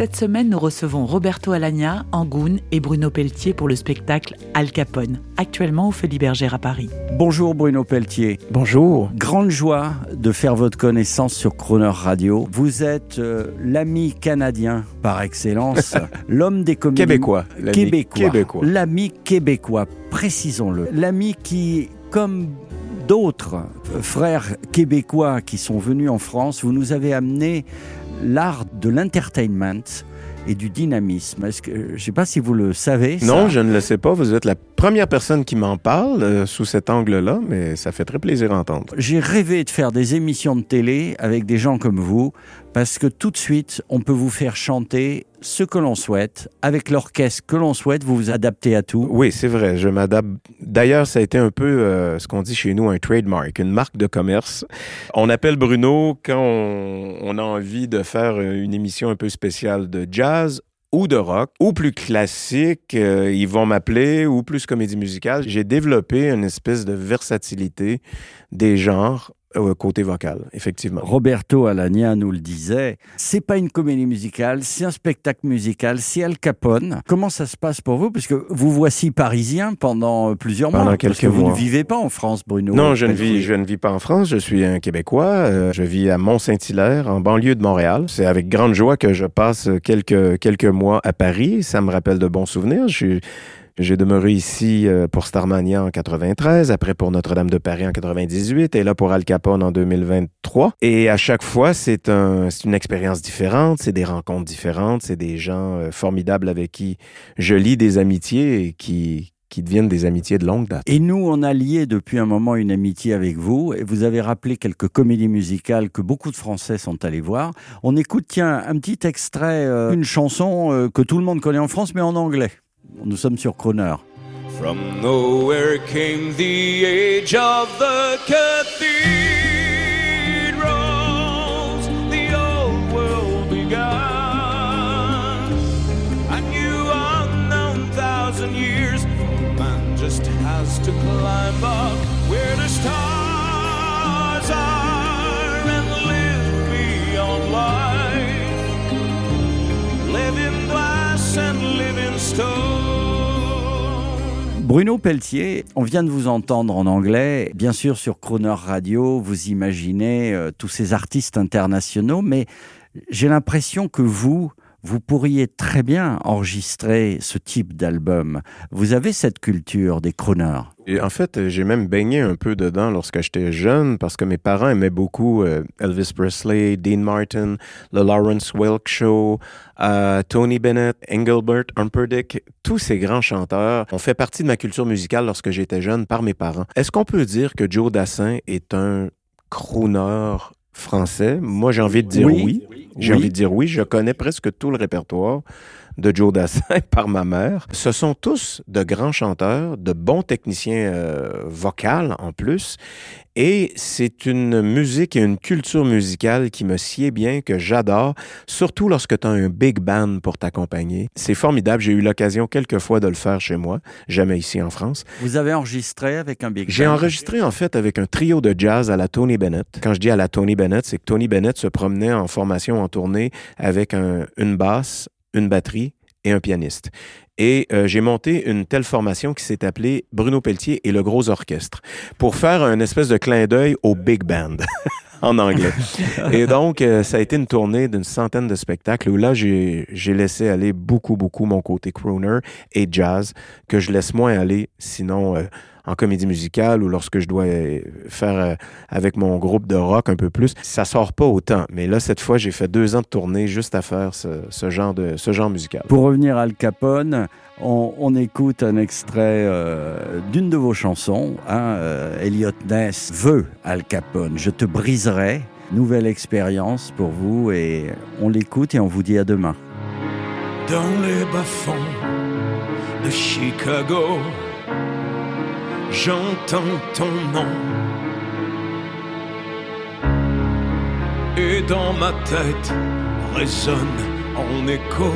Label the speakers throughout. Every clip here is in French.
Speaker 1: Cette semaine, nous recevons Roberto Alagna, Angoun et Bruno Pelletier pour le spectacle Al Capone, actuellement au Folies Bergère à Paris.
Speaker 2: Bonjour Bruno Pelletier.
Speaker 3: Bonjour.
Speaker 2: Grande joie de faire votre connaissance sur Croner Radio. Vous êtes euh, l'ami canadien par excellence, l'homme des comédies.
Speaker 3: Québécois. L'ami
Speaker 2: Québécois.
Speaker 3: québécois.
Speaker 2: L'ami québécois, précisons-le. L'ami qui, comme d'autres euh, frères québécois qui sont venus en France, vous nous avez amené l'art de l'entertainment et du dynamisme. Est-ce que, je ne sais pas si vous le savez. ça.
Speaker 3: Non, je ne le sais pas. Vous êtes la première personne qui m'en parle euh, sous cet angle-là, mais ça fait très plaisir à entendre.
Speaker 2: J'ai rêvé de faire des émissions de télé avec des gens comme vous, parce que tout de suite, on peut vous faire chanter ce que l'on souhaite, avec l'orchestre que l'on souhaite, vous vous adaptez à tout.
Speaker 3: Oui, c'est vrai. Je m'adapte. D'ailleurs, ça a été un peu euh, ce qu'on dit chez nous un trademark, une marque de commerce. On appelle Bruno quand on, on a envie de faire une émission un peu spéciale de jazz ou de rock, ou plus classique, euh, ils vont m'appeler, ou plus comédie musicale. J'ai développé une espèce de versatilité des genres euh, côté vocal, effectivement.
Speaker 2: Roberto Alagna nous le disait, c'est pas une comédie musicale, c'est un spectacle musical, c'est Al Capone. Comment ça se passe pour vous? Parce que vous voici parisien pendant plusieurs
Speaker 3: Pendant
Speaker 2: mois.
Speaker 3: quelques
Speaker 2: parce que vous
Speaker 3: mois.
Speaker 2: ne vivez pas en France, Bruno.
Speaker 3: Non, je ne, vis, je ne vis pas en France. Je suis un Québécois. Euh, je vis à Mont-Saint-Hilaire, en banlieue de Montréal. C'est avec grande joie que je passe quelques, quelques mois à Paris. Ça me rappelle de bons souvenirs. Je suis- J'ai demeuré ici euh, pour Starmania en 93, après pour Notre-Dame de Paris en 98 et là pour Al Capone en 2023. Et à chaque fois, c'est un, une expérience différente, c'est des rencontres différentes, c'est des gens euh, formidables avec qui je lis des amitiés et qui, qui deviennent des amitiés de longue date.
Speaker 2: Et nous, on a lié depuis un moment une amitié avec vous. Et vous avez rappelé quelques comédies musicales que beaucoup de Français sont allés voir. On écoute, tiens, un petit extrait, euh, une chanson euh, que tout le monde connaît en France, mais en anglais. Nous sommes sur Croner.
Speaker 4: From nowhere came the age of the cathedrals. The old world began. A new unknown thousand years. Man just has to climb up where the stars are
Speaker 2: Bruno Pelletier, on vient de vous entendre en anglais, bien sûr sur Croner Radio, vous imaginez euh, tous ces artistes internationaux, mais j'ai l'impression que vous, vous pourriez très bien enregistrer ce type d'album. Vous avez cette culture des crooners.
Speaker 3: Et en fait, j'ai même baigné un peu dedans lorsque j'étais jeune parce que mes parents aimaient beaucoup euh, Elvis Presley, Dean Martin, le Lawrence Welk Show, euh, Tony Bennett, Engelbert Humperdinck. Tous ces grands chanteurs ont fait partie de ma culture musicale lorsque j'étais jeune par mes parents. Est-ce qu'on peut dire que Joe Dassin est un crooner français? Moi, j'ai envie de dire
Speaker 2: Oui.
Speaker 3: oui. J'ai
Speaker 2: Oui.
Speaker 3: envie de dire oui. Je connais presque tout le répertoire de Joe Dassin par ma mère. Ce sont tous de grands chanteurs, de bons techniciens euh, vocaux en plus. Et c'est une musique et une culture musicale qui me sied bien, que j'adore, surtout lorsque tu as un big band pour t'accompagner. C'est formidable. J'ai eu l'occasion quelques fois de le faire chez moi, jamais ici en France.
Speaker 2: Vous avez enregistré avec un big
Speaker 3: J'ai
Speaker 2: band?
Speaker 3: enregistré en fait avec un trio de jazz à la Tony Bennett. Quand je dis à la Tony Bennett, c'est que Tony Bennett se promenait en formation en tournée avec un- une basse, une batterie et un pianiste. Et euh, j'ai monté une telle formation qui s'est appelée Bruno Pelletier et le gros orchestre pour faire un espèce de clin d'œil au big band. en anglais. Et donc, euh, ça a été une tournée d'une centaine de spectacles où là, j'ai laissé aller beaucoup, beaucoup mon côté crooner et jazz, que je laisse moins aller sinon euh, en comédie musicale ou lorsque je dois euh, faire euh, avec mon groupe de rock un peu plus. Ça sort pas autant. Mais là, cette fois, j'ai fait deux ans de tournée juste à faire ce, ce genre, de, ce genre musical.
Speaker 2: Pour revenir à Al Capone, on, on écoute un extrait euh, d'une de vos chansons. Hein, euh, Elliot Ness veut Al Capone. Je te briserai. Nouvelle expérience pour vous et on l'écoute et on vous dit à demain.
Speaker 4: dans les bas-fonds de Chicago. J'entends ton nom. Et dans ma tête résonne en écho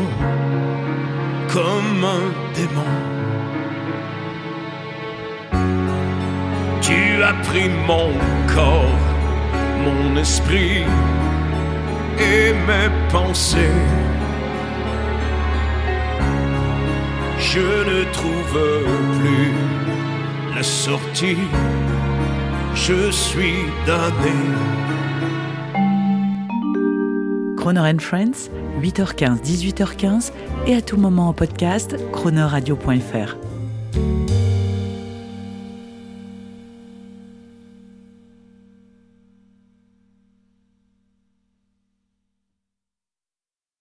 Speaker 4: comme un démon. Tu as pris mon corps, mon esprit et mes pensées. Je ne trouve plus la sortie, je suis damné.
Speaker 1: Croner Friends, 8h15, 18h15 et à tout moment en podcast, cronerradio.fr.